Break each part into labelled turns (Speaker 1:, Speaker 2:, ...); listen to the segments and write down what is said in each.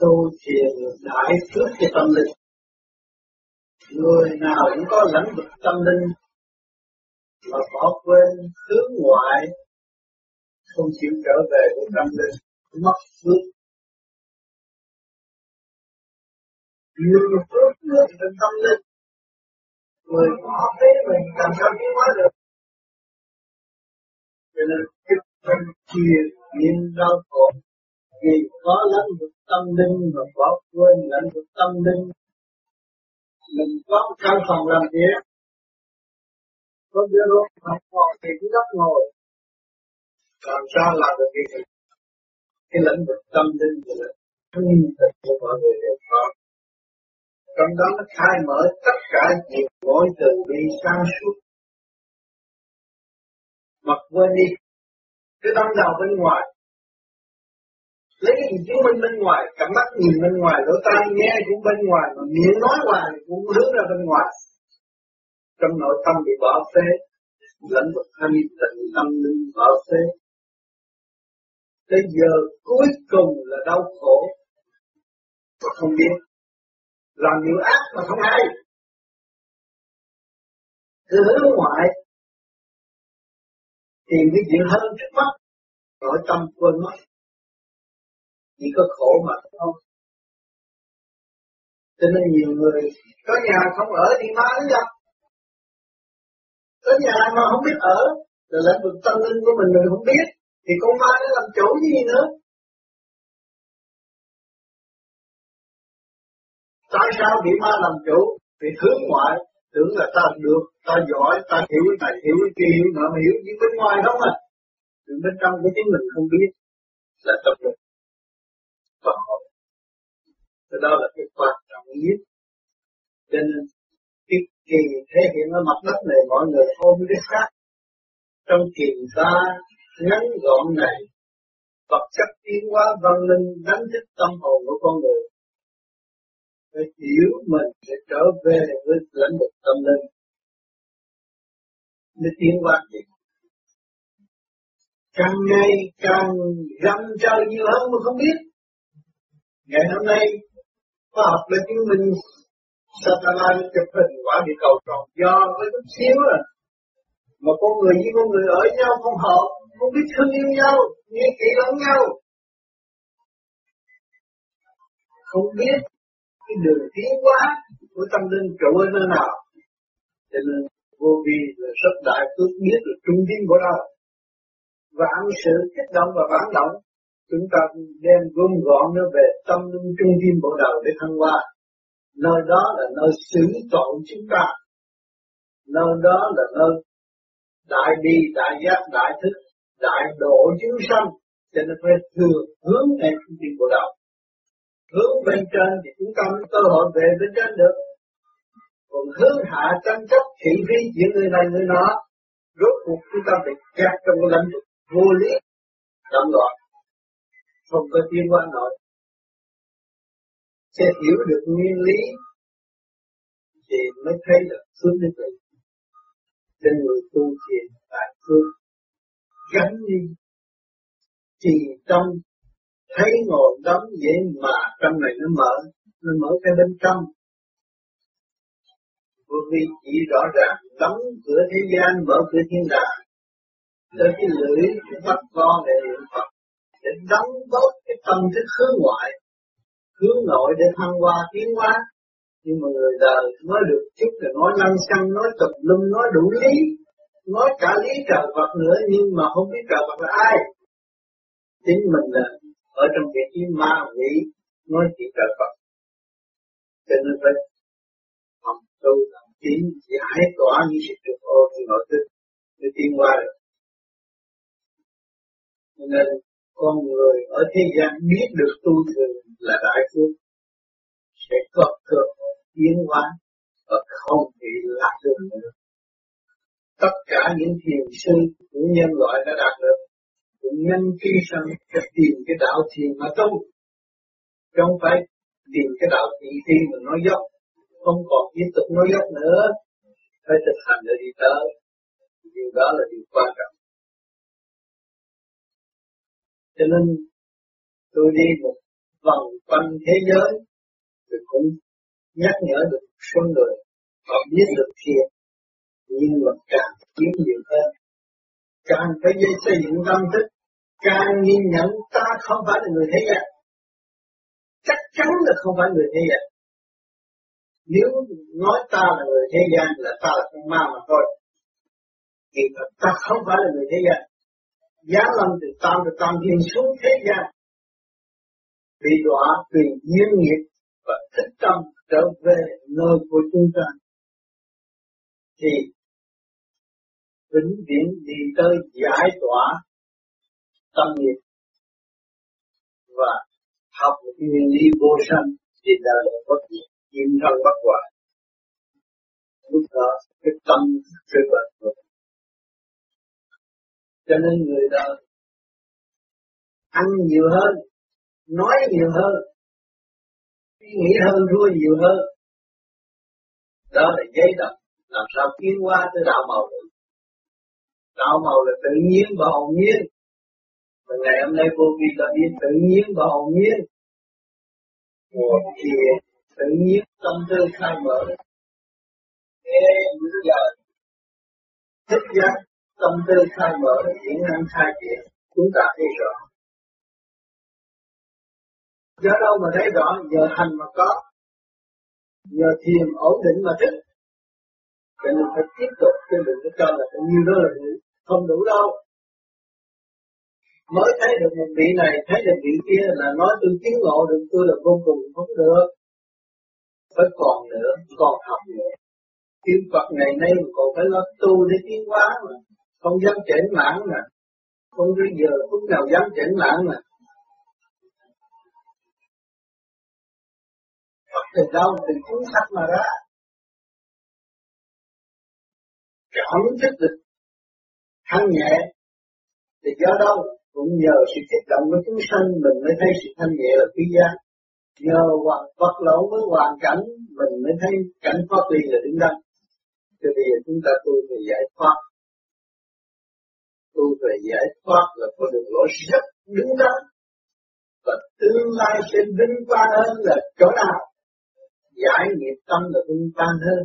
Speaker 1: tu thiền đại phước cái tâm linh. Người nào cũng có lãnh vực tâm linh mà bỏ quên hướng ngoại, không chịu trở về với tâm linh, mất phước. Nhiều phước nước trên tâm linh, người bỏ phế mình làm sao tiến hóa được? Cho nên chúng phân chia niệm đau khổ vì có lãnh vực tâm linh mà bỏ quên lãnh vực tâm linh. Mình có căn phòng làm việc. Có đứa luôn học ngồi thì cứ đất ngồi. Làm sao làm được cái này cái lãnh vực tâm linh là thân thực của mọi người đều có. Trong đó nó khai mở tất cả việc mỗi từ bi sáng suốt. Mặc quên đi. Cái tâm đầu bên ngoài lấy cái gì chứng minh bên ngoài, cặp mắt nhìn bên ngoài, lỗ tai nghe cũng bên ngoài, mà miệng nói hoài cũng hướng ra bên ngoài. Trong nội tâm bị bỏ phế lãnh vực thanh tịnh tâm linh bỏ phế. Tới giờ cuối cùng là đau khổ và không biết làm nhiều ác mà không hay. Cứ hướng ngoại tìm cái chuyện hơn trước mắt, nội tâm quên mất chỉ có khổ mà không? Cho nên nhiều người, có nhà không ở thì ma đến gặp có nhà mà không biết ở, là lĩnh vực tâm linh của mình mình không biết, thì con ma nó làm chủ gì nữa? Tại sao bị ma làm chủ? Vì hướng ngoại, tưởng là ta được, ta giỏi, ta hiểu cái này hiểu cái kia hiểu nọ mà hiểu những bên ngoài không à. Từ bên trong của chính mình không biết, là tập lực và Thì đó là cái quan trọng nhất. Cho nên, cái kỳ thể hiện ở mặt đất này, mọi người ôm cái khác. Trong kỳ ta ngắn gọn này vật chất tiến hóa văn linh đánh thức tâm hồn của con người. Phải hiểu mình để trở về với lãnh vực tâm linh. Để tiến hóa gì? Càng ngày càng găm trời nhiều hơn mà không biết ngày hôm nay, khoa học đã chứng minh satellite chụp hình quả địa cầu tròn do với chút xíu à. Mà con người với con người ở nhau không hợp, không biết thương yêu nhau, nghe kỹ lẫn nhau. Không biết cái đường tiến hóa của tâm linh trụ ở nơi nào. Cho nên vô vi là rất đại phước biết được trung tâm của đâu vạn sự kích động và phản động chúng ta đem gom gọn nó về tâm linh trung tâm bộ đầu để thăng hoa. Nơi đó là nơi xử tội chúng ta. Nơi đó là nơi đại bi, đại giác, đại thức, đại độ chúng sanh. Cho nên phải thường hướng về trung tâm bộ đầu hướng bên trên thì chúng ta mới cơ hội về bên trên được. Còn hướng hạ tranh chấp thị phi chuyện người này người nọ, rốt cuộc chúng ta bị kẹt trong cái lãnh vô lý động loạn không có tiến qua nổi sẽ hiểu được nguyên lý. Thì mới thấy được phước đức tự trên người tu thiền tại phước gắn đi. Thì trong thấy ngồi đóng dễ mà trong này nó mở nó mở cái bên trong. Bởi vì chỉ rõ ràng đóng cửa thế gian, mở cửa thiên đàng. Tới cái lưỡi, cái bắt con để niệm Phật để đóng góp cái tâm thức hướng ngoại hướng nội để thăng hoa tiến hóa. Nhưng mà người đời nói được chút là nói lăng xăng nói tập lum nói đủ lý nói cả lý trời vật nữa nhưng mà không biết trời vật là ai. Chính mình là ở trong vị trí ma quỷ nói chỉ trời vật, cho nên phải học tu làm tiến giải tỏa những sự trục ô trong nội thức để tiến qua được. Nên con người ở thế gian biết được tu thường là đại phước sẽ có cơ hội tiến hóa và không bị lạc đường nữa. Tất cả những thiền sư của nhân loại đã đạt được cũng nhân khi sang để tìm cái đạo thiền mà tu. Không phải tìm cái đạo thị phi mà nói dốc, không còn tiếp tục nói dốc nữa, phải thực hành để đi tới. Điều đó là điều quan trọng. Cho nên, tôi đi một vòng quanh thế giới thì cũng nhắc nhở được số người, họ biết được thiền nhưng mà càng kiếm nhiều hơn. Càng phải dây xây dựng tâm thức, càng nhìn nhận ta không phải là người thế gian. Chắc chắn là không phải người thế gian. Nếu nói ta là người thế gian là ta là con ma mà thôi. Thì ta không phải là người thế gian giá lâm từ tam từ tam thiên xuống thế gian. Bị đọa tùy duyên nghiệp và thích tâm trở về nơi của chúng ta, thì vĩnh viễn đi tới giải tỏa tâm nghiệp và học một nguyên lý vô sanh thì đời bất diệt, kim thân bất hoại. Lúc đó, cái tâm rất là tốt cho nên người đời ăn nhiều hơn, nói nhiều hơn, suy nghĩ hơn, thua nhiều hơn. Đó là giấy đọc làm sao tiến qua tới đạo màu được. Đạo màu là tự nhiên và hồn nhiên. Và ngày hôm nay vô vi đã biết tự nhiên và hồn nhiên. Một thiền tự nhiên tâm tư khai mở. Để những lời thức giác tâm tư khai mở diễn năng khai triển chúng ta thấy rõ. Do đâu mà thấy rõ, nhờ hành mà có, nhờ thiền ổn định mà thích cho nên phải tiếp tục, chứ đừng có cho là bao nhiêu đó là đủ không đủ đâu. Mới thấy được một vị này, thấy được vị kia là nói tôi tiến ngộ được, tôi là vô cùng không được. Phải còn nữa, còn học nữa. Tiên Phật ngày nay mà còn phải lo tu để tiến hóa mà không dám chảnh mãn nè. Không bây giờ phút nào dám chảnh mãn nè. Phật từ đâu từ cuốn sách mà ra. Cảm thức được thanh nhẹ, thì do đâu? Cũng nhờ sự kích động của chúng sanh, mình mới thấy sự thanh nhẹ là quý giá. Nhờ hoặc vật lộn với hoàn cảnh, mình mới thấy cảnh pháp lý là đứng đắn. Cho bây giờ chúng ta tu về giải thoát tu về giải thoát là có đường lối rất đúng đắn. Và tương lai sẽ vinh quang hơn là chỗ nào? Giải nghiệp tâm là vinh quang hơn.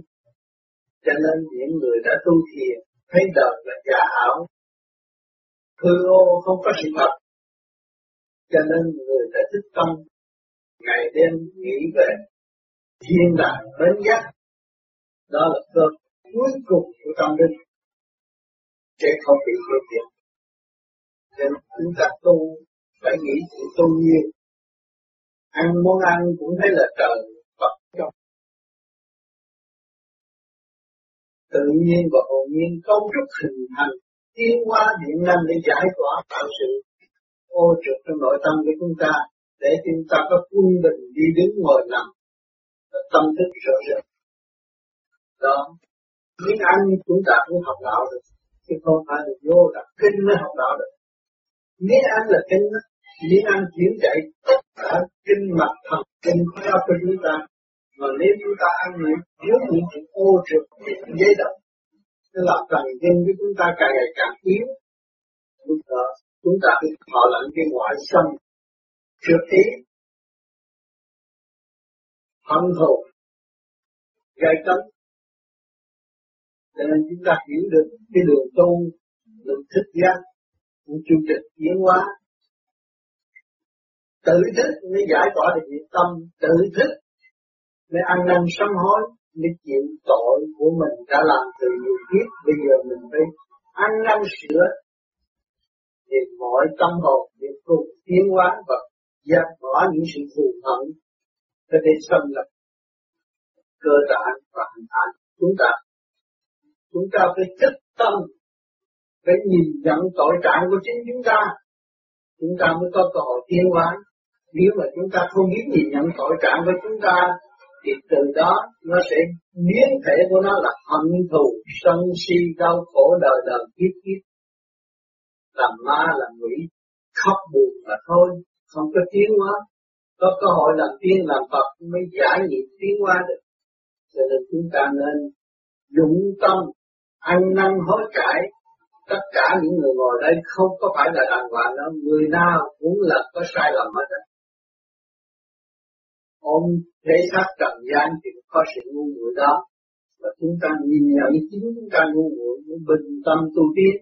Speaker 1: Cho nên những người đã tu thiền, thấy đời là giả ảo, hư ô không có sự thật. Cho nên người đã thức tâm, ngày đêm nghĩ về thiên đàng bến giác đó là cơ cuối cùng của tâm linh sẽ không bị tiêu diệt nên chúng ta tu, phải nghĩ sự tu nhiên ăn món ăn cũng thấy là trời, Phật cho tự nhiên và hồn nhiên cấu trúc hình thành, tiến hóa điện năng để giải tỏa tạo sự ô trực trong nội tâm của chúng ta, để chúng ta có quân bình đi đứng ngồi nằm. Và tâm thức rõ rệt đó. Miếng Anh chúng ta cũng học đạo được chứ không phải là vô đọc kinh mới học đạo được. Nếu Anh là kinh nếu Anh chuyển chạy, tất cả kinh mặt thần kinh khoa của chúng ta. Mà nếu chúng ta ăn những thiếu những chuyện ô trực những giấy động nó làm thần kinh của chúng ta càng ngày càng yếu. Lúc đó, chúng ta bị thọ lẫn cái ngoại xâm trước ý. Hận thù, gây cấn cho nên chúng ta hiểu được cái đường tu, đường thích giác cũng chương trình tiến hóa. Tự thức, mới giải tỏa được nghiệp tâm. Tự thức, mới ăn năn sám hối, mới chịu tội của mình đã làm từ nhiều kiếp. Bây giờ mình phải ăn năn sửa thì mọi tâm hồn để cùng tiến hóa và dẹp bỏ những sự thù hận. Có thể xâm lập cơ tạng và hình ảnh chúng ta chúng ta phải thức tâm, phải nhìn nhận tội trạng của chính chúng ta. Chúng ta mới có cơ hội tiến hóa. Nếu mà chúng ta không biết nhìn nhận tội trạng của chúng ta, thì từ đó nó sẽ biến thể của nó là hận thù, sân si, đau khổ, đời đời, kiếp kiếp. Làm ma làm quỷ, khóc buồn mà thôi, không có tiến hóa. Có cơ hội làm tiên, làm Phật mới giải nghiệp tiến hóa được. Cho nên chúng ta nên dũng tâm ăn năn hối cải, tất cả những người ngồi đây không có phải là đàng hoàng đâu. Người nào cũng là có sai lầm hết ôm thế xác trần gian thì có sự ngu muội đó. Và chúng ta nhìn nhận chính chúng ta ngu muội bình tâm tu tiến.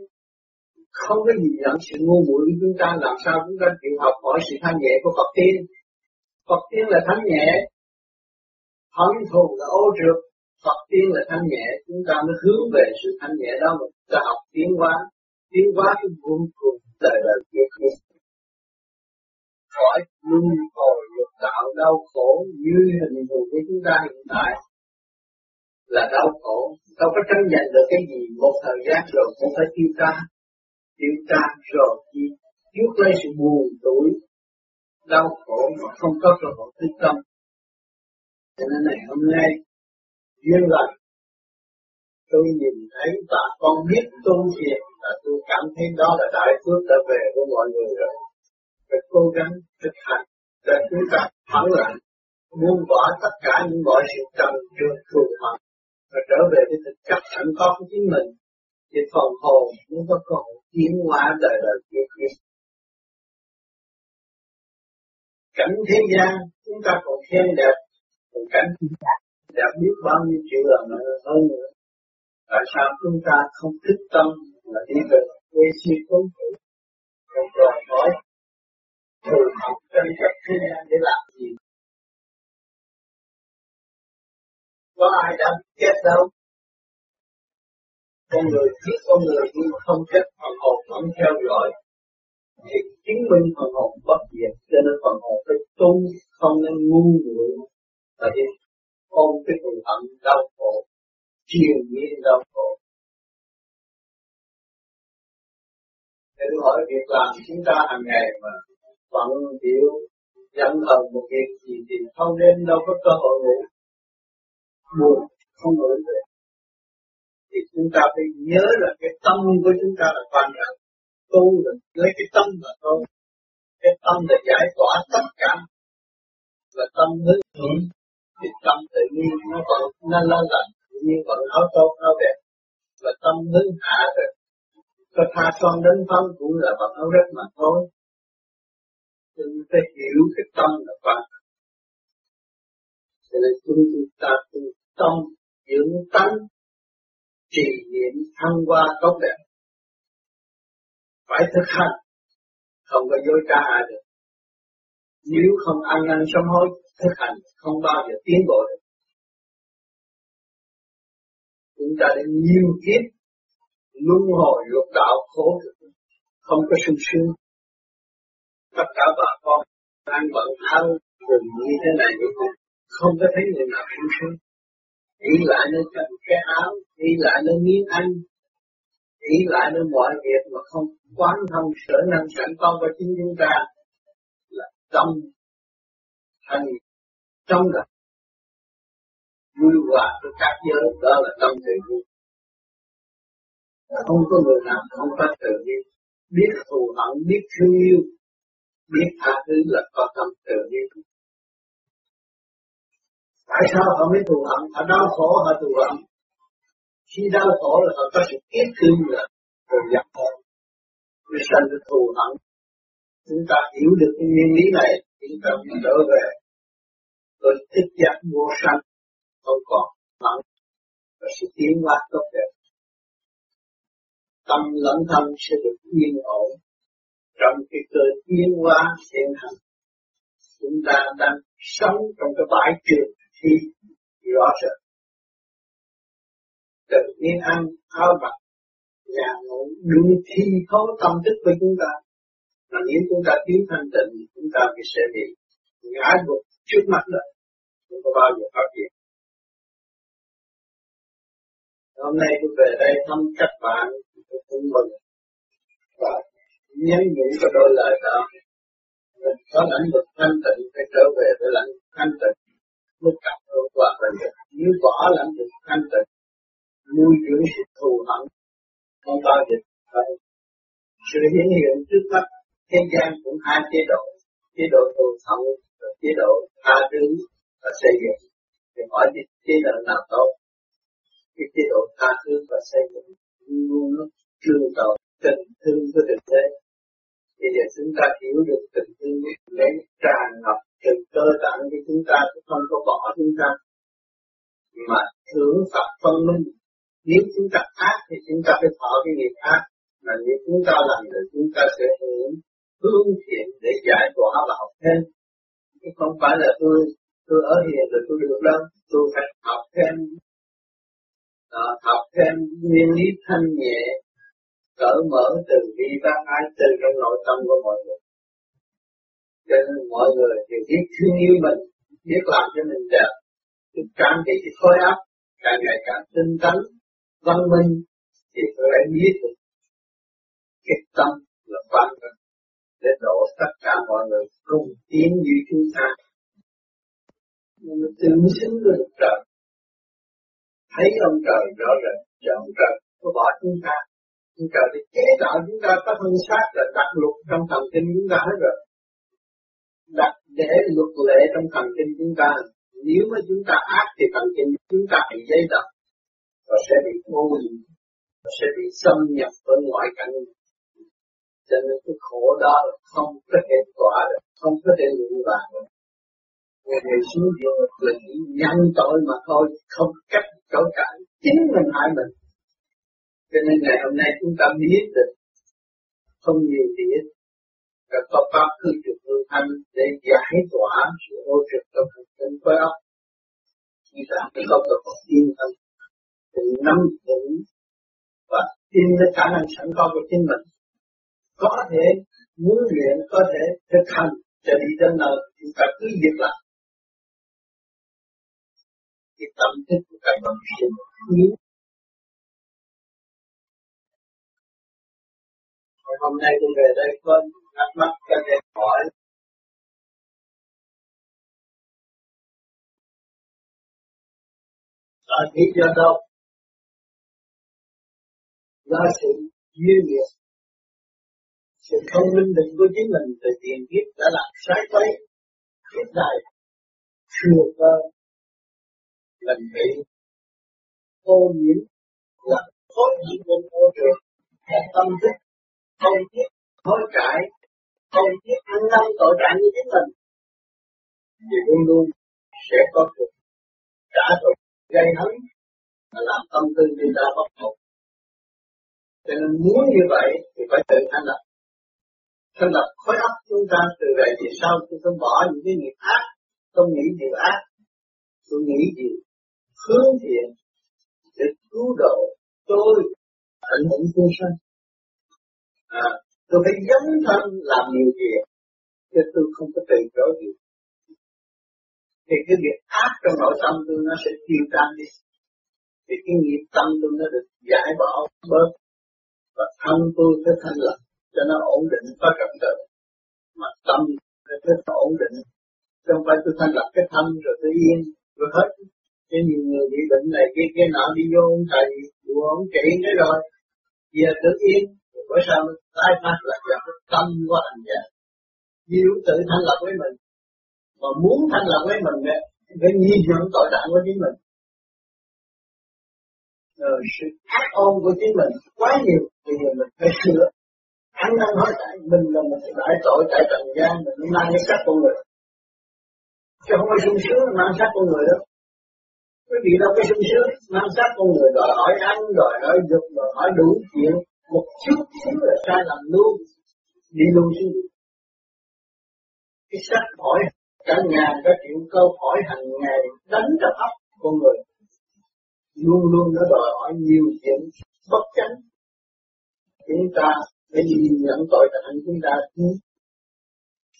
Speaker 1: Không có nhìn nhận sự ngu muội của chúng ta, làm sao chúng ta chịu học hỏi sự thanh nhẹ của Phật tiên? Phật tiên là thanh nhẹ. Hận thù là ô trượt. Phật tiên là thanh nhẹ, chúng ta mới hướng về sự thanh nhẹ đó mà chúng ta học tiến hóa tiến hóa cái vô cùng đời đời kiệt kiệt khỏi luân hồi lục đạo đau khổ như hình thù của chúng ta hiện tại là đau khổ. Đâu có tranh giành được cái gì một thời gian rồi cũng phải tiêu tan tiêu tan rồi thì trước lấy sự buồn tuổi đau khổ mà không có cơ hội thức tâm. Cho nên này, hôm nay duyên lành. Tôi nhìn thấy và con biết tu thiền là tôi cảm thấy đó là đại phước trở về của mọi người rồi. Phải cố gắng thực hành để chúng ta thẳng lặng buông bỏ tất cả những mọi sự trần trượt thù hận và trở về với thực chất sẵn có của chính mình. Thì phần hồn nó có còn tiến hóa đời đời kiếp kiếp cảnh thế gian, chúng ta còn khen đẹp, còn cảnh đã biết bao nhiêu triệu lần hơn nữa. Tại sao chúng ta không thích tâm là đi về quê siêu công thủ còn đòi hỏi, từ học tranh chấp thế gian để làm gì? Có ai đã chết đâu? Con người giết con người nhưng không chết, phần hồn vẫn theo dõi. Thì chứng minh phần hồn bất diệt, cho nên phần hồn phải tu, không nên ngu muội. Và đi ôm cái thù hận đau khổ triền miên đau khổ. Để hỏi việc làm chúng ta hàng ngày mà bận biểu dẫn thần một việc gì thì không nên đâu có cơ hội ngủ. Buồn, không ngủ được. Thì chúng ta phải nhớ là cái tâm của chúng ta là quan trọng tu là lấy cái tâm là thôi cái tâm là giải tỏa tất cả. Là tâm hướng thượng thì tâm tự nhiên nó vẫn nó lo lắng tự nhiên vẫn áo tốt áo đẹp. Và tâm hướng hạ rồi, có tha son đến tâm cũng là vật áo rất mà thôi. Chúng ta hiểu cái tâm là quan cho nên chúng ta tu tâm, dưỡng tánh, trì niệm thăng qua tốt đẹp. Phải thực hành, không có dối trá ai được nếu không ăn năn sám hối thực hành không bao giờ tiến bộ được. Chúng ta đã nhiều kiếp luân hồi lục đạo khổ cực, không có sung sướng. Tất cả bà con đang bận thân cùng như thế này như thế không có thấy người nào sung sướng. Ý lại nơi cầm cái áo ý lại nơi miếng ăn ý lại nơi mọi việc mà không quán thông sở năng sẵn có của chính chúng ta trong tâm trong là vui hòa với các giới, đó là tâm tự nhiên không có người nào không có tự nhiên biết thù hận, biết thương yêu, biết tha thứ là có tâm tự nhiên tại sao họ mới thù hận? Họ đau khổ, họ thù hận. Khi đau khổ là họ có sự tiếc thương là từ giặc thôi vì sanh được thù hận? Chúng ta hiểu được cái nguyên lý này, chúng ta mới trở về. Rồi thức giác vô sanh, không còn hận và sự tiến hóa tốt đẹp. Tâm lẫn thân sẽ được yên ổn. Trong cái cơ tiến hóa hiện hành, chúng ta đang sống trong cái bãi trường thi rõ rệt. Tự nhiên ăn, áo mặc, nhà ngủ đúng thi thấu tâm thức của chúng ta mà nếu chúng ta thiếu thanh tịnh, chúng ta sẽ bị ngã gục trước mặt đó không có bao giờ phát triển. Hôm nay tôi về đây thăm các bạn, tôi cũng mừng. Và nhắn nhủ cho đôi lời đó, mình có lãnh vực thanh tịnh, phải trở về với lãnh vực thanh tịnh. Lúc cặp rồi qua và nếu bỏ lãnh vực thanh tịnh, nuôi dưỡng sự thù hận, không bao giờ phải sự hiển hiện trước mắt thế gian cũng hai chế độ chế độ thù hận và chế độ tha thứ và xây dựng. Thì hỏi thì chế độ nào tốt? Cái chế độ tha thứ và xây dựng luôn nó trường tồn tình thương với thực tế. Bây giờ chúng ta hiểu được tình thương lấy tràn ngập từ cơ tạng thì chúng ta không có bỏ chúng ta. Mà thưởng Phật phân minh. Nếu chúng ta ác thì chúng ta phải thọ cái nghiệp ác. Mà nếu chúng ta làm được, chúng ta sẽ hưởng hướng thiện để giải tỏa và học thêm. Chứ không phải là tôi tôi ở hiền rồi tôi được đâu. Tôi phải học thêm à, học thêm nguyên lý thanh nhẹ cởi mở từ bi bác ái từ trong nội tâm của mọi người. Cho nên mọi người đều biết thương yêu mình biết làm cho mình đẹp càng cái khối áp, càng ngày càng tinh tấn văn minh thì tôi lại biết được cái tâm là quan trọng để độ tất cả mọi người cùng tiến như chúng ta. Nhưng mà tương xứng với được trời. Thấy ông trời rõ rệt cho ông trời có bỏ chúng ta. Ông trời thì chế tạo chúng ta có thân xác là đặt luật trong thần kinh chúng ta hết rồi. Đặt để luật lệ trong thần kinh chúng ta. Nếu mà chúng ta ác thì thần kinh chúng ta bị dây đập và sẽ bị ô nhiễm sẽ bị xâm nhập bên ngoại cảnh cho nên cái khổ đó là không có thể tỏa được, không có thể luyện vàng được. Người này xuống địa ngục là chỉ nhân tội mà thôi, không cách chối cãi chính mình hại mình. Cho nên ngày hôm nay chúng ta biết được, không nhiều thì ít và có pháp cư trực hương thanh để giải tỏa sự ô trực trong hành tinh khối óc chúng ta mới có được một yên tâm. Tự nắm vững và tin với khả năng sẵn có của chính mình có thể muốn luyện, có thể thực hành, cho đi đến nơi chúng ta cứ việc làm cái tâm thức của các bạn sinh yếu hôm nay tôi về đây có thắc mắc cho nên hỏi. Là lý do đâu? Do sự duyên nghiệp sự không minh định của chính mình từ tiền kiếp đã làm sai quấy. Kiếp này thừa cơ lần bị ô nhiễm là khối nhiễm bên môi trường. Và tâm thức, không biết hối cải, không biết ăn năn tội trạng như chính mình. Thì luôn luôn sẽ có cuộc trả thù, gây hấn nó làm tâm tư người ta bất ổn cho nên muốn như vậy thì phải tự thanh lập thanh lập khối óc chúng ta từ đây thì sau tôi phải bỏ những cái nghiệp ác. Không nghĩ điều ác. Tôi nghĩ điều hướng thiện để cứu độ tôi ảnh hưởng chúng sanh. À, tôi phải dấn thân làm điều thiện chứ tôi không có từ chối gì. Thì cái việc ác trong nội tâm tôi nó sẽ tiêu tan đi. Thì cái nghiệp tâm tôi nó được giải bỏ bớt. Và thân tôi sẽ thanh lập cho nó ổn định, có trật tự mà tâm cái phải ổn định không phải tôi thanh lập cái thân rồi tôi yên rồi hết. Cho nhiều người bị bệnh này kia kia nọ đi vô ông thầy, đùa ông trị cái rồi. Giờ tự yên bởi sao tái phát là do cái tâm của hành giả. Diệu tự thanh lập với mình, Mà muốn thanh lập với mình Phải nhìn nhận tội trạng của chính mình. Rồi sự ác ôn của chính mình quá nhiều Bây giờ mình phải sửa. Ăn năn hỏi tại mình là một đại tội tại trần gian Mình mang cái sắc con người. Chứ không phải sung sướng mang sắc con người đâu. Quý vị đâu có sung sướng mang sắc con người đòi hỏi ăn, đòi hỏi dục, đòi hỏi đủ chuyện. Một chút xíu là sai lầm luôn. Đi luôn xuống cái sách hỏi cả ngàn cả triệu câu hỏi hàng ngày đánh đập óc con người. Luôn luôn nó đòi hỏi nhiều chuyện bất chánh. Chúng ta phải nhìn nhận tội trạng chúng ta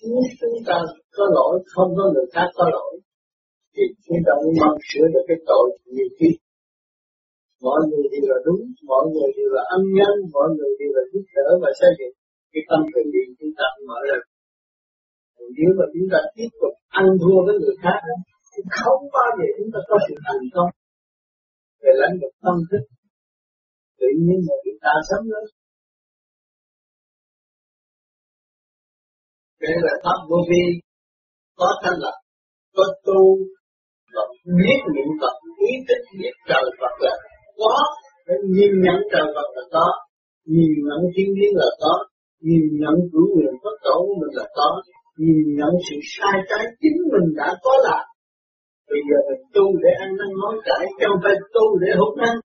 Speaker 1: nếu chúng ta có lỗi, không có người khác có lỗi. Thì chúng ta mới mong sửa được cái tội nhiều khi. Mọi người đều là đúng, mọi người đều là ân nhân, mọi người đều là giúp đỡ và xây dựng. Cái tâm từ bi chúng ta mở ra. Nếu mà chúng ta tiếp tục ăn thua với người khác thì không bao giờ chúng ta có sự thành công. Về lãnh vực tâm thức, tự nhiên mà chúng ta sống đó đây là pháp vô vi có thanh lập có tu và biết niệm Phật ý thức biết trời Phật là có để nhìn nhận trời Phật là có nhìn nhận thiên nhiên là có nhìn nhận chủ quyền phát tổ của mình là có nhìn nhận sự sai trái chính mình đã có là. Bây giờ mình tu để ăn năn nói cải trong không phải tu để hút năng,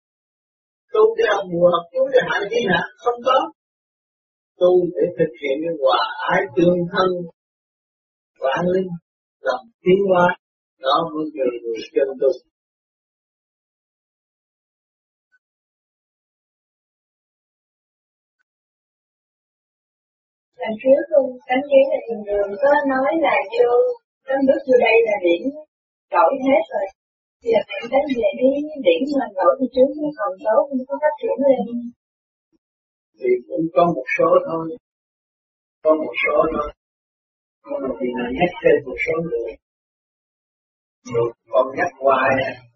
Speaker 1: tu để học mùa học tu để hại thiên hạ không có tu để thực hiện cái hòa ái tương thân vạn linh làm tiến hóa. Đó mới người người chân tu.
Speaker 2: Lần trước không? cánh kiến là trường đường, có nói là vô cánh bước vô đây là điểm đổi hết rồi. Giờ bạn đến về đi điểm mà đổi đi trước nó còn tốt không có phát triển lên
Speaker 1: thì cũng có một số thôi. Có một số thôi. Còn thì là nhắc thêm một số nữa. Rồi còn nhắc hoài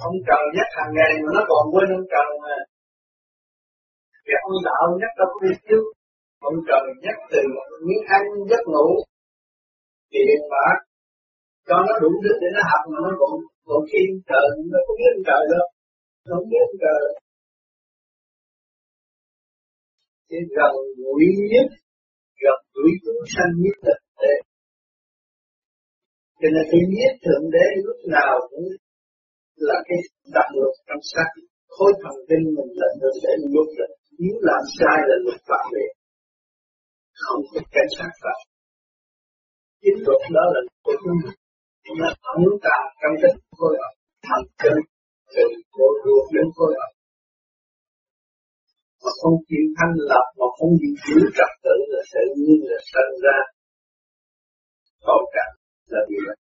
Speaker 1: ông cần nhắc hàng ngày mà nó còn quên ông cần mà. Việc ông đạo nhắc đâu có biết chứ. Ông trời nhắc từ miếng ăn, giấc ngủ. Tiền bạc cho nó đủ thứ để nó học mà nó còn còn khi trời nó có biết trời đâu. Không biết trời cái gần gũi nhất gần gũi chúng sanh nhất thực tế. cho nên tôi biết thượng đế lúc nào cũng là cái đặc luật trong sách, khối thần kinh mình là thượng đế luôn là nếu làm sai là luật phạm về không có cảnh sát phạm. Chính luật đó là của chúng nó muốn ta trong cái khối óc thành chân từ bộ ruột đến khối óc mà không chịu thanh lập, mà không chịu giữ trật tự là tự nhiên là sinh ra. Tội trạng là gì vậy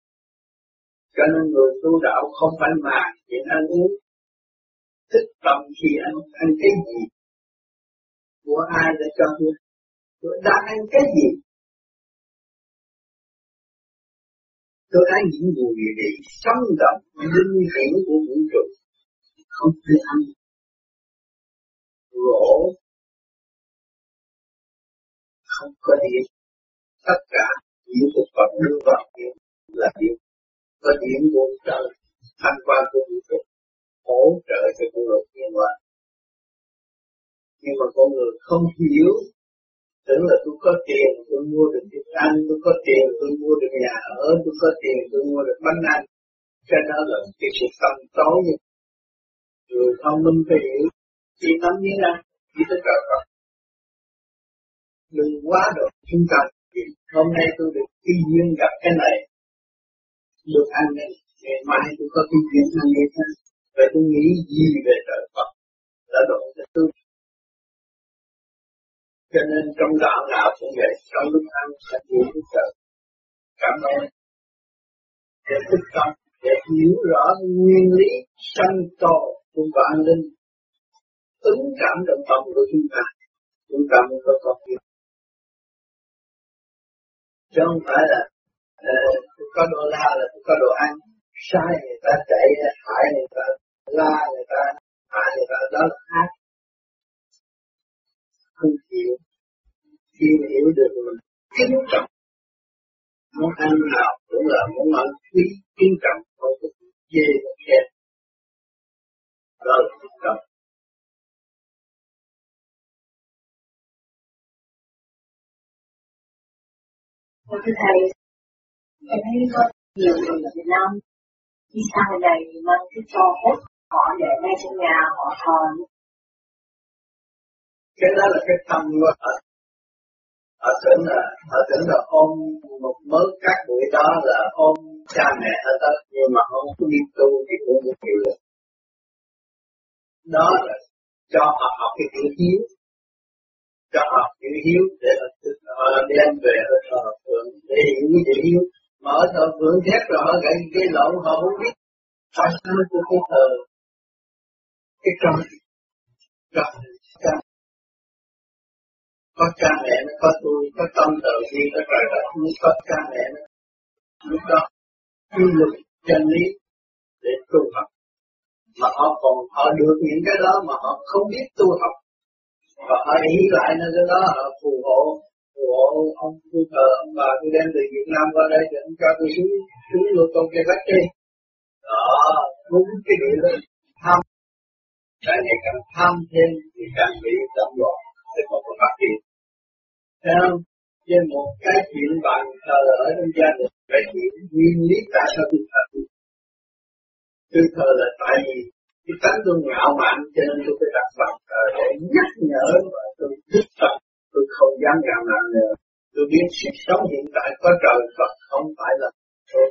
Speaker 1: cho nên người tu đạo không phải mà chuyện ăn uống. Thích tâm khi ăn ăn cái gì? Của ai để cho tôi tôi đang ăn cái gì? Tôi ăn những mùi vị sống động, linh hiển của vũ trụ. Không thể ăn gỗ không có điện tất cả những thực phẩm đưa vào điện là điện có điện nguồn trợ thanh quan của vũ trụ hỗ trợ cho con người tiến hóa nhưng mà con người không hiểu, tưởng là tôi có tiền, tôi mua được thức ăn, tôi có tiền, tôi mua được nhà ở, tôi có tiền, tôi mua được bánh ăn. Cho đó là cái sự tâm tối. Người thông minh phải hiểu chỉ tâm như là chỉ tất cả các đừng quá độ chúng ta hôm nay tôi được khi duyên gặp cái này, được ăn này, ngày mai tôi có cái duyên ăn cái khác vậy tôi nghĩ gì về trời Phật là độ cho tôi? Cho nên trong đạo nào cũng vậy trong lúc ăn là hiểu cái sợ cảm ơn. Để thức tâm, để hiểu rõ nguyên lý sanh tồn của vạn linh ứng cảm được tâm của chúng ta. Chúng ta mới có con hiểu chứ không phải là uh, có đồ la là có đồ ăn. Sai người ta chạy hại người ta la người ta hại người ta đó là ác. Không chịu khi hiểu được mình kính trọng món ăn nào cũng là món ăn quý kính trọng không có chê một khen. Đó là kính trọng.
Speaker 2: Thưa thầy, em thấy có nhiều người ở Việt Nam đi sang bên này mang cái cho hết họ để ngay trong nhà họ thờ.
Speaker 1: Cái đó là cái tâm của họ. Họ tưởng là, họ tưởng là ôm một mớ các bụi đó là ôm cha mẹ ở đó, nhưng mà không có đi tu thì cũng không chịu được. Đó là cho họ học cái chữ hiếu cho học chữ hiếu để họ ờ, đem về ở thờ phượng để hiểu chữ hiếu. Mà ở thờ phượng thét rồi họ gây cái lỗ họ không biết. Tại sao tôi cái thờ. Cái trong trong cha có cha mẹ nó có tôi, có tâm từ nhiên có trời đất mới có cha mẹ. Nó lúc đó quy luật chân lý để tu học. Mà họ còn, họ được những cái đó mà họ không biết tu học và họ ý lại nơi cái đó họ phù hộ phù hộ ông tôi thờ, ông bà tôi đem từ Việt Nam qua đây để ông cho tôi xuống xuống luôn con cây bách đi. Đó, đúng cái điều đó tham. Càng ngày càng tham thêm thì càng bị tâm loạn để không có phát triển. Thấy không? Trên một cái chuyện bạn thờ ở trong gia đình về chuyện nguyên lý tại sao tôi thờ? Tôi thờ là tại vì cái tánh tôi ngạo mạn cho nên tôi phải đặt bằng ờ, để nhắc nhở và tôi thức tập tôi không dám ngạo mạn nữa tôi biết sự sống hiện tại có trời Phật không phải là tôi.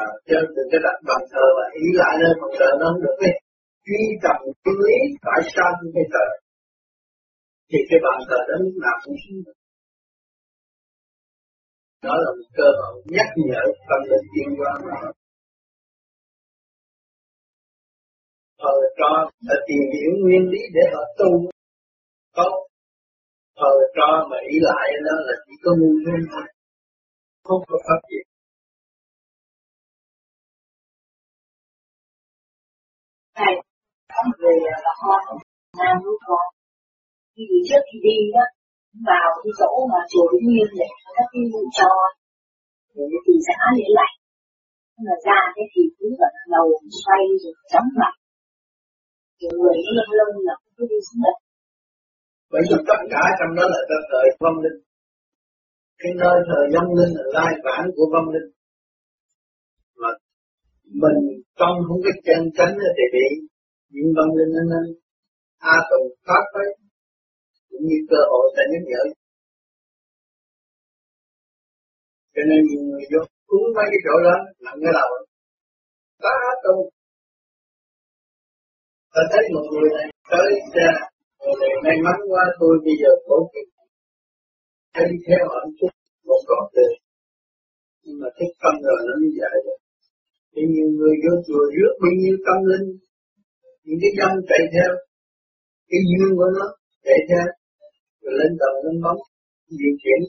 Speaker 1: À, cho nên cái đặt bàn thờ và ý lại lên bàn thờ nó không được ấy truy tầm cái lý tại sao tôi phải thờ thì cái bàn thờ đó lúc nào cũng xuống đó là một cơ hội nhắc nhở tâm linh tiến hóa thờ cho là tìm hiểu nguyên lý để họ tu. Tốt thờ cho mà ý lại đó là chỉ có ngu thôi. Không có phát triển
Speaker 2: Thầy, có về là con Nam lúc con. Khi trước khi đi đó vào cái chỗ mà chùa Vĩnh Nguyên để các cái vụ cho. Để thì xã để lại. Nhưng mà ra cái thì cứ ở đầu xoay rồi chóng mặt người nó lưng lưng là không có đi xuống đất.
Speaker 1: Bởi vì tất cả trong đó là cơ thể vong linh. Cái nơi thờ vong linh là lai bản của vong linh. Mà mình trong không cái chân chánh thì bị những vong linh nó nên a tù phát tới, cũng như cơ hội ta nhắc nhở cho nên nhiều người vô cúng mấy cái chỗ đó, nặng cái đầu. Ta tu ta thấy một người này tới ra người này may mắn quá. Tôi bây giờ khổ cực thấy theo hạnh phúc một con đường, nhưng mà thích tâm rồi nó mới dạy được. Thì nhiều người vô chùa rước bao nhiêu tâm linh. Những cái dâm chạy theo. Cái duyên của nó chạy theo. Rồi lên tầng lên bóng điều khiển.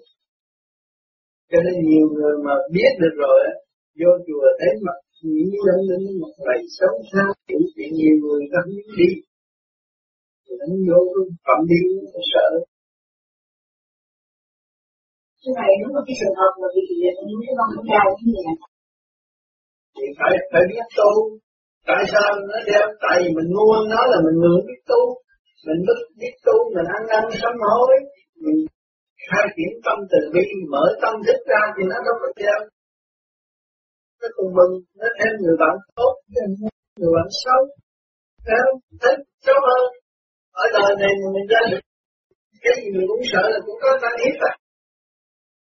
Speaker 1: Cho nên nhiều người mà biết được rồi vô chùa thấy mặt những dân linh một bầy xấu xa kiểu chuyện nhiều người ta đi. Nó vô cái phạm đi nó sợ
Speaker 2: Thưa Thầy, nếu mà cái trường hợp mà bị những cái băng không đau như vậy
Speaker 1: thì phải phải biết tu. Tại sao nó đeo tại vì mình ngu nó là mình ngưỡng biết tu. Mình biết biết tu mình ăn năn sám hối. Mình khai triển tâm từ bi mở tâm thức ra thì nó đâu có theo nó cùng mừng nó thêm người bạn tốt người bạn xấu theo thích xấu hơn. Ở đời này mình ra được, cái gì mình cũng sợ là cũng có ta hiếp à.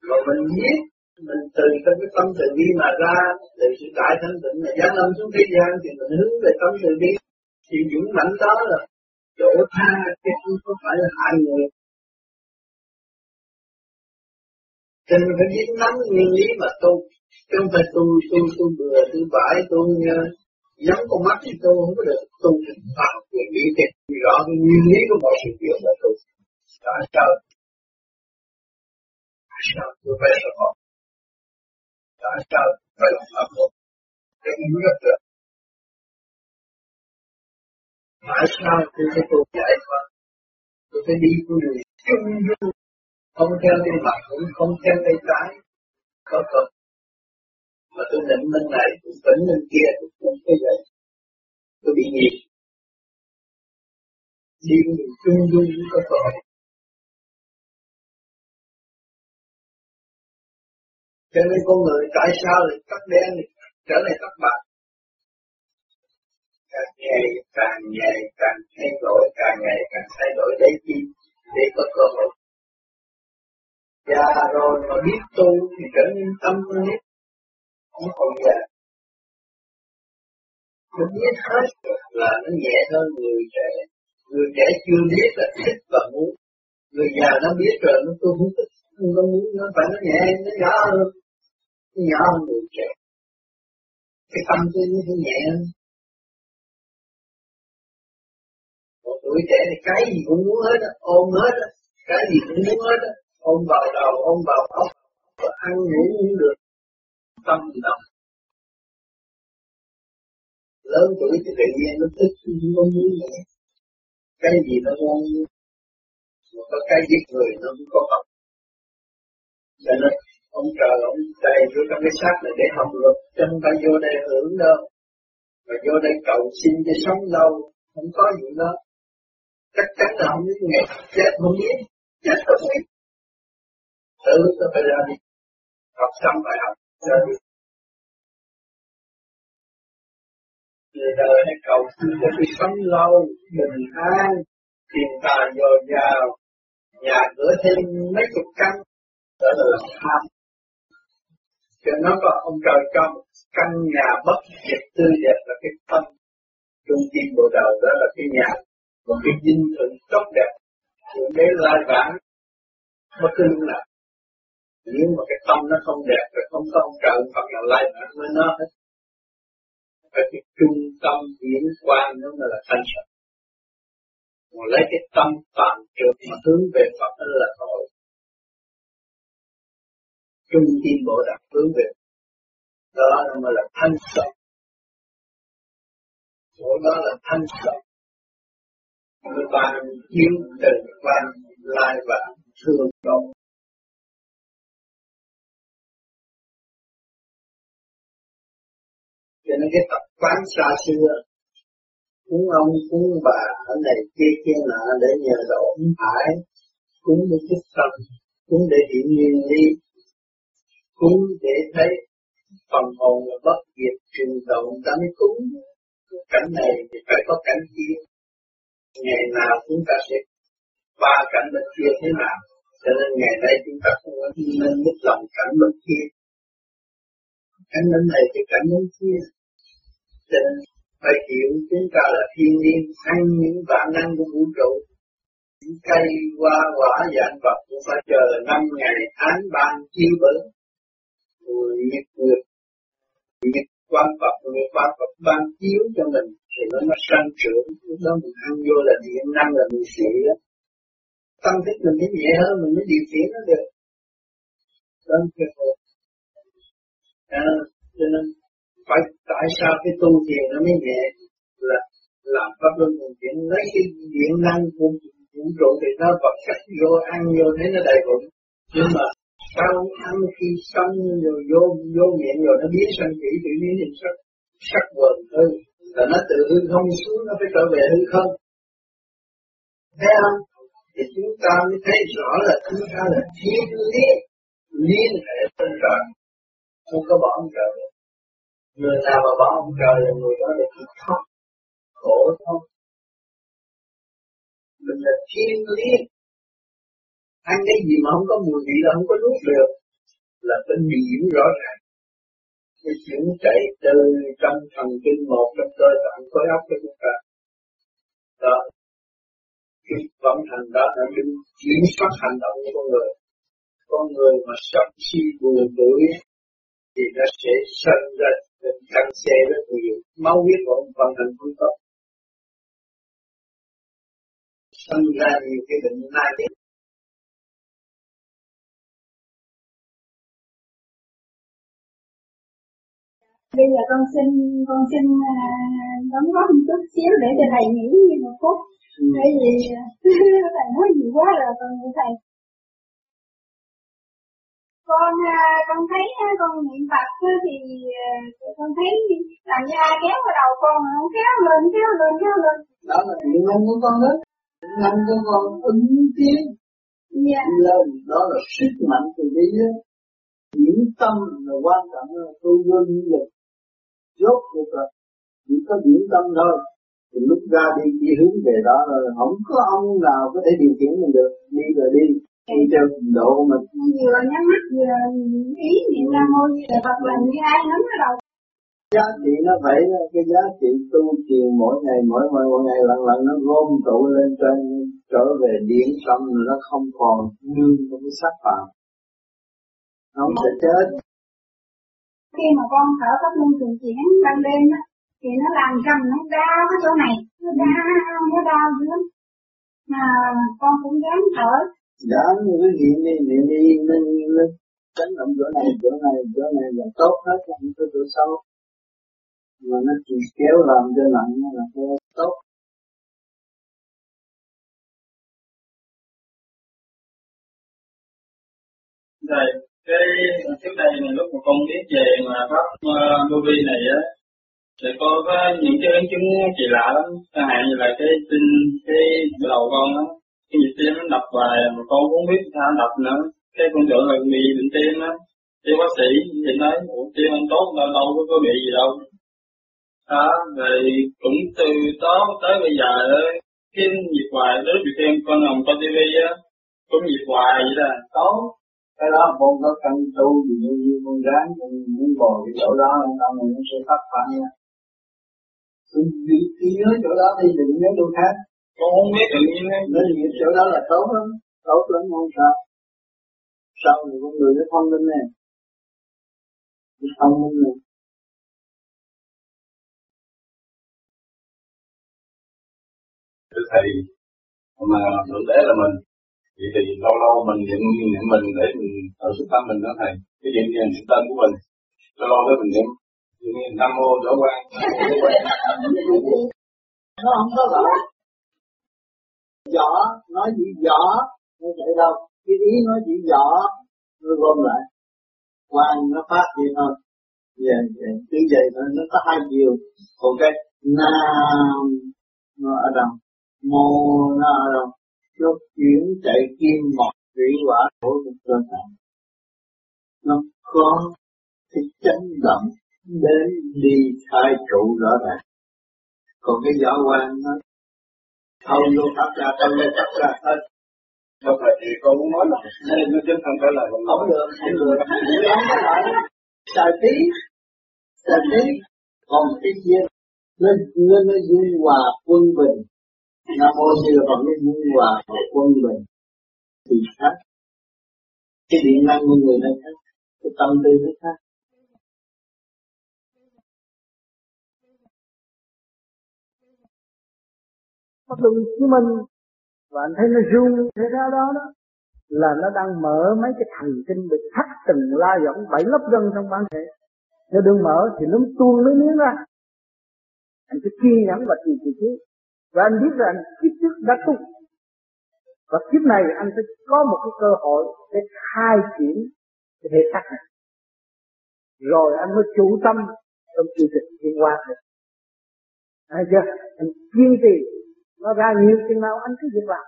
Speaker 1: Mà mình biết, mình từ trong cái tâm từ bi mà ra, từ sự đại thanh tịnh mà giáng lâm xuống thế gian thì mình hướng về tâm từ bi. Thì dũng mạnh đó là chỗ tha, chứ không có phải là hại người. Cho nên phải biết nắm nguyên lý mà tu chứ không phải tu tu tu bừa tu bãi tu nhắm con mắt thì tu không có được tu thành tạo quyền lý thì rõ cái nguyên lý của mọi sự việc là tu. Tại sao tại sao tôi phải sợ họ. Tại sao phải làm pháp luật? Để ý rất được. Tại sao tôi phải tu giải thoát tôi phải đi con đường chung dung không theo tay mặt cũng không theo tay trái có cần mà tôi định bên này tôi tỉnh bên kia, tôi không thấy vậy tôi bị nghiệp đi con chung dung các tội cho nên con người tại sao lại tắt đen trở lại tắt bạc càng ngày càng ngày, càng thay đổi, càng ngày càng thay đổi đấy chi để có cơ hội. Già rồi mà biết tu thì trở nên tâm hết không còn già nó biết hết. Là nó nhẹ hơn người trẻ. Người trẻ chưa biết là thích và muốn. Người già nó biết rồi, nó tôi không thích. Nó muốn, nó phải nó nhẹ, nó nhỏ hơn. Nó nhỏ hơn người trẻ. Cái tâm tôi nó nhẹ hơn. Một tuổi trẻ thì cái gì cũng muốn hết á. Ôm hết á. Cái gì cũng muốn hết á. Ôm vào đầu, ôm vào óc. Ăn ngủ cũng được tâm động lớn tuổi thì tự nhiên nó thích không có muốn nhẹ cái gì nó ngon mà có cái giết người nó cũng có học. Cho nên, ông trời, ông đầy vô trong cái xác này để học luật cho không phải vô đây hưởng đâu. Mà vô đây cầu xin cho sống lâu, không có gì đó chắc chắn là không biết ngày chết không biết. Chết không biết. Tự nó phải ra đi. Học xong bài học, ra đi. Người đời hay cầu xin cho tôi sống lâu, bình an, tiền tài dồi dào, nhà cửa thêm mấy chục căn, đó là lòng tham cho nó có ông trời cho một căn nhà bất diệt tươi đẹp là cái tâm trung tâm bộ đầu đó là cái nhà một cái dinh thự tốt đẹp. Để lai vãng bất cứ lúc nào. Nếu mà cái tâm nó không đẹp, rồi không có ông trời Phật nào lai vãng với nó hết phải cái trung tâm diễn quan nó mới là thanh sạch. Mà lấy cái tâm phạm trượt mà hướng về Phật đó là tội trung tim bộ đặt hướng về đó mới là thanh sạch. Chỗ đó là thanh sạch. Người bạn chiếu từ quan lai và thương đồng. Cho nên cái tập quán xa xưa, cúng ông, cúng bà ở này kia kia nọ để nhờ độ không phải cúng để chút tâm, cúng để hiện nguyên lý, cúng để thấy phần hồn là bất diệt truyền động ta mới cúng, cảnh này thì phải có cảnh kia. Ngày nào chúng ta sẽ qua cảnh bên kia thế nào, cho nên ngày nay chúng ta không có nên biết lòng cảnh bên kia. Cảnh bên này thì cảnh bên kia tình phải hiểu chúng ta là thiên nhiên ăn những bản năng của vũ trụ. Những cây hoa quả dạng vật cũng phải chờ năm ngày tháng ban chiếu bữa rồi nhật nguyệt nhật quan Phật người quan Phật ban chiếu cho mình thì nó nó sanh trưởng. Lúc đó mình ăn vô là điện năng là mình sĩ đó. Tâm thức mình mới nhẹ hơn mình mới điều khiển nó được. Đó cái à, cho nên phải tại sao cái tu thiền nó mới nhẹ? Là làm pháp luân thường chuyển, lấy cái điện năng của vũ trụ thì nó vật chất vô ăn, vô thế nó đầy bụng. Nhưng mà sau ăn khi xong rồi vô vô miệng rồi nó biến sang chỉ tự nhiên hình sắc sắc quần hơn là nó tự hư không xuống, nó phải trở về hư không. Thấy không? Thì chúng ta mới thấy rõ là chúng ta là thiên liên liên hệ trên trời không có bỏ ông trời người nào mà bỏ ông trời là người đó là chỉ thoát khổ thôi. Mình là thiên liên ăn cái gì mà không có mùi vị là không có nuốt được, là cái nhiễm rõ ràng. Cái chuyển chạy từ trong thần kinh một trong cơ tạng khối óc của chúng ta. Đó. Cái vận hành đó là những kiểm soát hành động của con người. Con người mà sắp si buồn tuổi thì nó sẽ sinh ra những căn xe rất nhiều máu huyết của vận hành không tốt sinh ra nhiều cái bệnh nai tiếp
Speaker 2: Bây giờ con xin con xin à, đóng góp một chút xíu để cho thầy nghĩ một phút. Ừ. Bởi vì thầy nói gì quá rồi con thầy. Con à, con thấy con niệm Phật thì à, con thấy làm ra kéo vào đầu con không kéo lên kéo lên kéo lên.
Speaker 1: Đó là niệm năng của con đó. Năng của con ứng tiến. Dạ. Lên đó là sức mạnh từ bi á. Điểm tâm là quan trọng là tu vô những lực chốt được rồi chỉ có điểm tâm thôi thì lúc ra đi đi hướng về đó rồi không có ông nào có thể điều khiển mình được đi rồi đi đi theo độ mình
Speaker 2: vừa nhắm mắt vừa ý niệm nam mô như là Phật là như ai nắm ở đầu
Speaker 1: giá trị nó vậy đó cái giá trị tu truyền mỗi ngày mỗi mỗi mỗi ngày lần lần nó gom tụ lên trên trở về điển tâm nó không còn nương trong cái sắc phạm không sẽ chết.
Speaker 2: Khi mà con thở pháp luân thường chuyển ban đêm á thì nó làm rầm nó đau cái chỗ này nó đau nó đau dữ lắm. Mà con cũng dám thở
Speaker 1: dám cứ hiện đi niệm đi lên lên tránh động chỗ này chỗ này chỗ này là tốt hết không có chỗ sâu mà nó chỉ kéo làm cho nặng là tốt
Speaker 3: Thầy, cái trước đây là lúc mà con biết về mà pháp uh, này á thì có có những cái ứng chứng kỳ lạ lắm chẳng hạn như là cái tin cái đầu con á cái nhịp tim nó đập hoài mà con không biết sao đập nữa. Cái con tưởng là bị bệnh tim á thì bác sĩ thì nói ủa tim anh tốt đâu đâu có, có bị gì đâu. Đó rồi cũng từ đó tới bây giờ cái nhịp hoài tới bị xem con hồng con tivi á cũng nhịp hoài vậy là
Speaker 1: tốt cái đó con có căn tu gì như như con ráng con muốn bò cái chỗ đó ông không mình sẽ phát phản nha. Cứ nhớ chỗ đó thì đừng nhớ chỗ khác
Speaker 3: con không biết tự nhiên
Speaker 1: nên những chỗ đó là tốt lắm. Tốt lắm không sao. Sau thì con người nó thông minh nè thông minh nè
Speaker 4: thưa thầy mà thượng đế là mình. Vậy thì lâu lâu mình niệm niệm mình để mình ở sức tâm mình đó thầy. Cái chuyện như niệm tên của mình. Lâu lâu để mình niệm. Như nam mô đỡ quan
Speaker 1: nó không có rõ giỏ, nói gì giỏ nó chạy đâu cái ý nói gì giỏ, nó gom lại. Quan nó phát gì thôi. Vậy vậy cứ vậy thôi, nó có hai chiều. Còn cái nam, nó ở đâu mô, nó ở đâu nó chuyển chạy kim mọc thủy quả của cơ thể nó có cái chấn động đến đi khai trụ rõ ràng. Còn cái gió quan nó thâu vô phát ra thâu vô phát ra hết
Speaker 4: không phải thì con muốn nói là nên nó chứ không phải là
Speaker 1: không được không được. Không có lại xài tí. Xài tí. Còn cái gì nó nó nó dung hòa quân bình. Nam mô như là còn cái dung hòa quân bình. Thì khác. Cái điện năng của người này khác. Cái tâm tư nó khác
Speaker 5: bắt đầu của mình và anh thấy nó rung thế ra đó đó, là nó đang mở mấy cái thần kinh bị thắt từng la giọng bảy lớp gân trong bản thể. Nếu đừng mở thì nó tuôn mấy miếng ra. Anh cứ kiên nhẫn và trì trì chứ và anh biết rằng kiếp trước đã tu. Và kiếp này anh sẽ có một cái cơ hội để khai triển cái hệ sắc này. Rồi anh mới chủ tâm trong chương trình thiên hoa này. Thấy chưa? Anh kiên trì nó ra nhiều chừng nào anh cứ việc làm.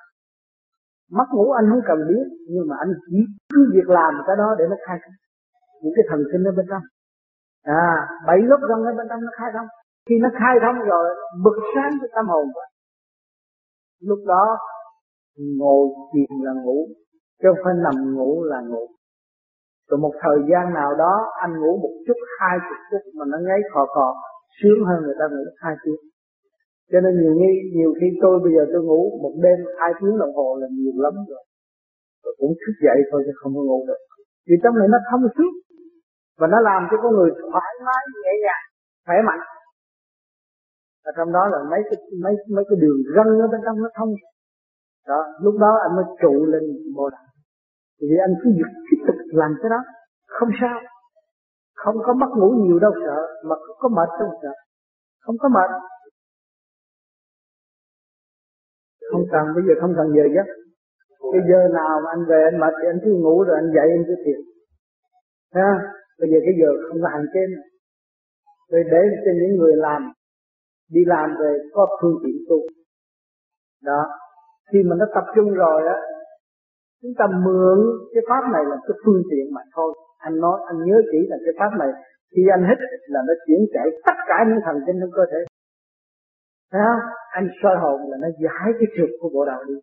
Speaker 5: Mất ngủ anh không cần biết, nhưng mà anh chỉ cứ việc làm cái đó để nó khai thông. Những cái thần kinh ở bên trong. À bảy lớp răng ở bên trong nó khai thông. Khi nó khai thông rồi, bực sáng cái tâm hồn của lúc đó, ngồi chìm là ngủ, chứ không phải nằm ngủ là ngủ. Rồi một thời gian nào đó, anh ngủ một chút, hai chục phút mà nó ngáy khò khò, sướng hơn người ta ngủ hai tiếng cho nên nhiều khi nhiều khi tôi bây giờ tôi ngủ một đêm, hai tiếng đồng hồ là nhiều lắm rồi. Tôi cũng thức dậy thôi chứ không có ngủ được. Vì trong này nó thông suốt và nó làm cho con người thoải mái, nhẹ nhàng, khỏe mạnh. Ở trong đó là mấy cái, mấy mấy cái đường răng ở bên trong nó thông đó, lúc đó anh mới trụ lên bồ đạo vì anh cứ việc tiếp tục làm cái đó. Không sao. Không có mất ngủ nhiều đâu sợ, mà có mệt đâu sợ. Không có mệt. Không cần, bây giờ không cần giờ giấc. Cái giờ nào mà anh về anh mệt thì anh cứ ngủ rồi anh dậy anh cứ thiền ha? Bây giờ cái giờ không có hạn chế nữa. Rồi để cho những người làm, đi làm về có phương tiện tu. Đó. Khi mà nó tập trung rồi á, chúng ta mượn cái pháp này là cái phương tiện mà thôi. Anh nói, anh nhớ kỹ là cái pháp này, khi anh hít là nó chuyển chạy tất cả những thần kinh trong cơ thể. Thấy không? Anh soi hồn là nó giải cái trượt của bộ đầu đi.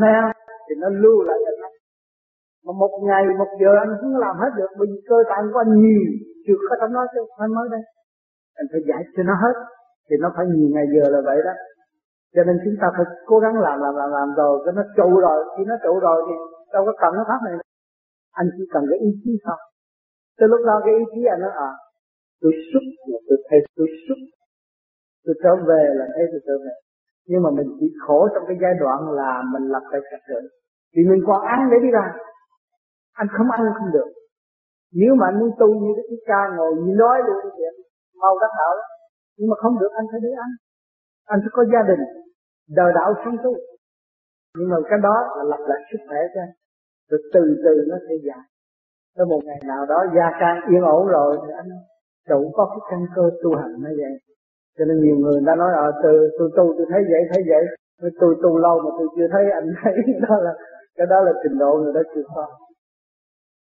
Speaker 5: Thấy không? Thì nó lưu lại cho nó. Mà một ngày, một giờ anh không làm hết được bởi vì cơ tạng của anh nhiều trượt ở trong nó chứ không phải mới đây. Anh phải giải cho nó hết. Thì nó phải nhiều ngày giờ là vậy đó. Cho nên chúng ta phải cố gắng làm làm làm làm rồi cho nó trụ rồi. Khi nó trụ rồi thì đâu có cần cái pháp này. Anh chỉ cần cái ý chí thôi. Tới lúc đó cái ý chí anh nói à tôi xúc là tôi thấy tôi xúc tôi trở về là thấy tôi trở về. Nhưng mà mình chỉ khổ trong cái giai đoạn là mình lập lại trật tự. Vì mình còn ăn để đi ra anh không ăn không được. Nếu mà anh muốn tu như cái ca ngồi như nói luôn chuyện mau đắc đạo đó. nhưng mà không được, anh phải đi ăn. Anh phải có gia đình. Đời đạo sống tu. Nhưng mà cái đó là lập lại sức khỏe cho anh. Rồi từ từ nó sẽ dài tới một ngày nào đó, gia can yên ổn rồi thì anh đủ có cái căn cơ tu hành nó vậy cho nên nhiều người đã nói ờ từ tôi tu tôi thấy vậy thấy vậy. Tôi tu lâu mà tôi chưa thấy anh thấy. Đó là cái đó là trình độ người ta chưa có.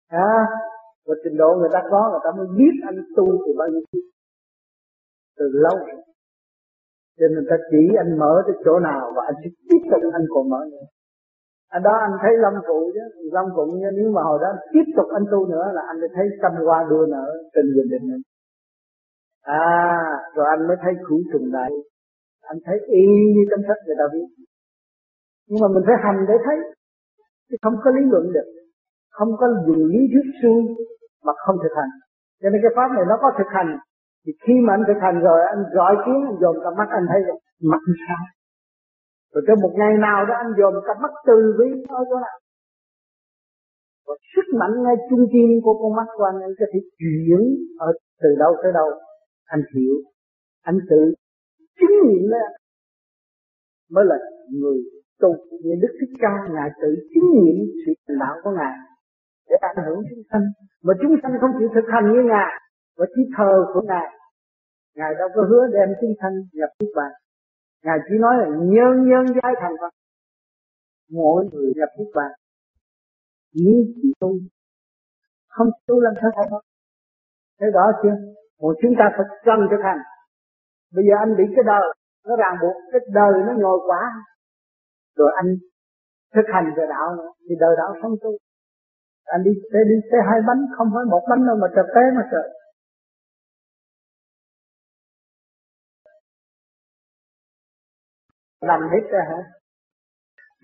Speaker 5: À, và trình độ người ta có người ta mới biết anh tu từ bao nhiêu từ lâu. Cho nên ta chỉ anh mở tới chỗ nào và anh sẽ tiếp tục anh còn mở nữa. Anh đó anh thấy lâm phụ chứ. Lâm phụ nếu mà hồi đó tiếp tục anh tu nữa là anh sẽ thấy tâm hoa đua nở tình bình định này à rồi anh mới thấy khử trùng này anh thấy y như trong sách người ta viết. Nhưng mà mình phải hành để thấy. Chứ không có lý luận được. Không có dùng lý thuyết suy mà không thực hành. Cho nên cái pháp này nó có thực hành. Thì khi mà anh thực hành rồi, anh gọi tiếng anh dồn cặp mắt, anh thấy mặt sao rồi cho một ngày nào đó anh dồn cặp mắt từ bi ở chỗ nào. Và sức mạnh ngay trung tim của con mắt của anh anh có thể chuyển ở từ đâu tới đâu anh hiểu, anh tự chứng nghiệm đó mới là người tu. Như đức thích ca, ngài tự chứng nghiệm sự thành đạo của ngài để ảnh hưởng chúng sanh. Mà chúng sanh không chịu thực hành như ngài và chỉ thờ của ngài. Ngài đâu có hứa đem chúng sanh nhập niết bàn. Ngài chỉ nói là nhân nhân giai thành phật. Mỗi người nhập niết bàn. Nếu chỉ tu. Không tu làm sao thành phật. Thấy rõ chưa? Mà chúng ta phải cần thực hành. Bây giờ anh bị cái đời, nó ràng buộc, cái đời nó nhồi quá. Rồi anh thực hành về đạo nữa, thì đời đạo không tu. Anh đi xe đi xe hai bánh, không phải một bánh đâu, mà trời té mà trời. Nằm hết ra hả?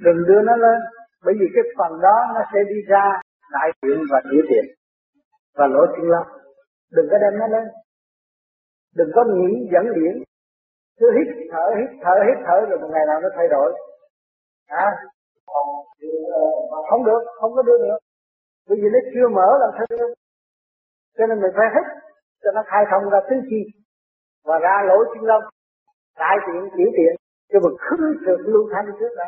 Speaker 5: Đừng đưa nó lên, bởi vì cái phần đó nó sẽ đi ra đại diện và tiểu tiện và lỗ chân lông đừng có đem nó lên. Đừng có nghĩ dẫn điển. Cứ hít thở hít thở hít thở rồi một ngày nào nó thay đổi. À không được, không có đưa được bởi vì nó chưa mở làm sao được cho nên mình phải hít, cho nó khai thông ra tứ chi. Và ra lỗ chân lông đại tiện, tiểu tiện. Cho mình khứ được lưu thanh trước đó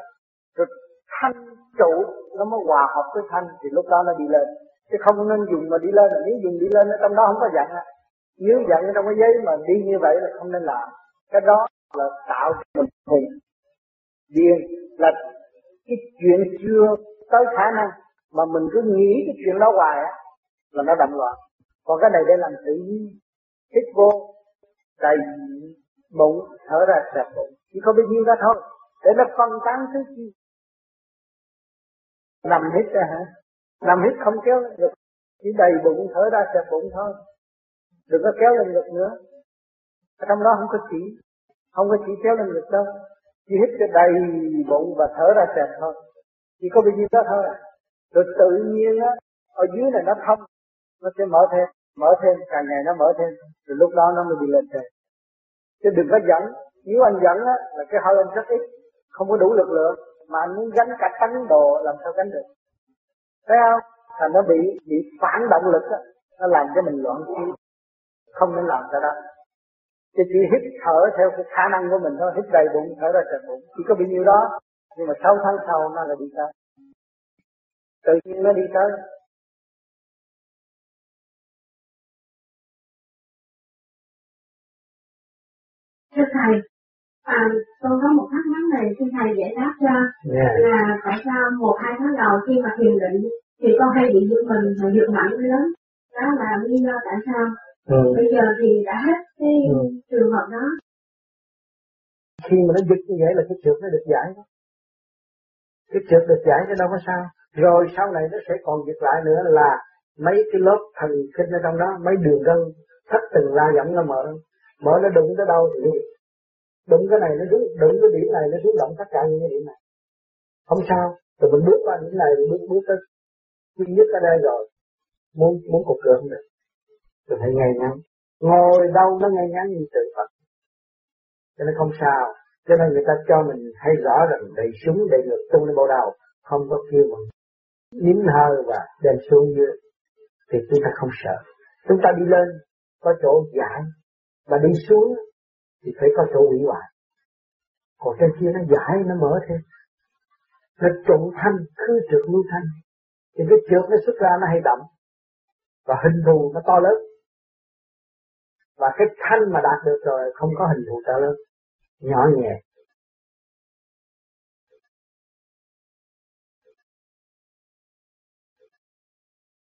Speaker 5: rồi thanh trụ, nó mới hòa hợp với thanh. Thì lúc đó nó đi lên chứ không nên dùng mà đi lên. Nếu dùng đi lên ở trong đó không có giận á. Nếu giận trong cái giấy mà đi như vậy là không nên làm. Cái đó là tạo mình hùng điên. Là cái chuyện chưa tới khả năng mà mình cứ nghĩ cái chuyện đó hoài á, là nó động loạn còn cái này để làm tự nhiên hít vô, đầy bụng, thở ra sạch bụng. Chỉ có biết nhiêu đó thôi. Để nó phân tán thứ chi. Nằm hết ra hả? Nằm hít không kéo lên ngực. Chỉ đầy bụng thở ra sạch bụng thôi. Đừng có kéo lên ngực nữa. Ở trong đó không có chỉ. Không có chỉ kéo lên ngực đâu. Chỉ hít cho đầy bụng và thở ra sạch thôi. Chỉ có bao nhiêu đó thôi. Rồi tự nhiên á, ở dưới này nó thông. Nó sẽ mở thêm mở thêm. Càng ngày nó mở thêm. Rồi lúc đó nó mới đi lên trên. Chứ đừng có dẫn nếu anh dẫn á, là cái hơi anh rất ít. Không có đủ lực lượng. Mà anh muốn gánh cả tấn đồ làm sao gánh được? Thấy không? Là nó bị bị phản động lực á, nó làm cho mình loạn trí. Không nên làm cái đó. Thì chỉ hít thở theo cái khả năng của mình thôi. Hít đầy bụng, thở ra tràn bụng. Chỉ có bao nhiêu đó, nhưng mà sáu tháng sau nó là đi tới. Tự nhiên nó đi tới.
Speaker 2: Thưa thầy à, tôi có một thắc mắc này xin thầy giải đáp cho. Yeah. là tại sao một hai tháng đầu khi mà thiền định thì con hay bị giật mình và giật mạnh lớn đó là lý do tại sao. Ừ. bây giờ thì đã hết cái ừ. trường hợp đó.
Speaker 5: Khi mà nó giật như vậy là cái trượt nó được giải đó. Cái trượt được giải cái đâu có sao. Rồi sau này nó sẽ còn giật lại nữa là mấy cái lớp thần kinh ở trong đó mấy đường gân thất từng la dẫn nó mở. Mở nó đụng tới đâu thì đụng cái này nó xuống đụng cái điểm này nó xuống động tất cả những cái điểm này. Không sao. Rồi mình bước qua những này, mình bước bước tới duy nhất ở đây rồi. Muốn muốn cục được không được. Rồi phải ngay ngắn. Ngồi đâu nó ngay ngắn như tự Phật. Cho nên không sao. Cho nên người ta cho mình hay rõ rằng đầy súng, đầy ngực, tung lên bộ đầu không có kêu mà nín hơi và đem xuống dưới. Thì chúng ta không sợ. Chúng ta đi lên, có chỗ giải và đi xuống thì phải có chỗ hủy hoại còn trên kia nó giải, nó mở thêm. Nó trộn thanh, khứ trượt lưu thanh. Thì cái trượt nó xuất ra, nó hay đậm. Và hình thù nó to lớn. Và cái thanh mà đạt được rồi, không có hình thù to lớn. Nhỏ nhẹ.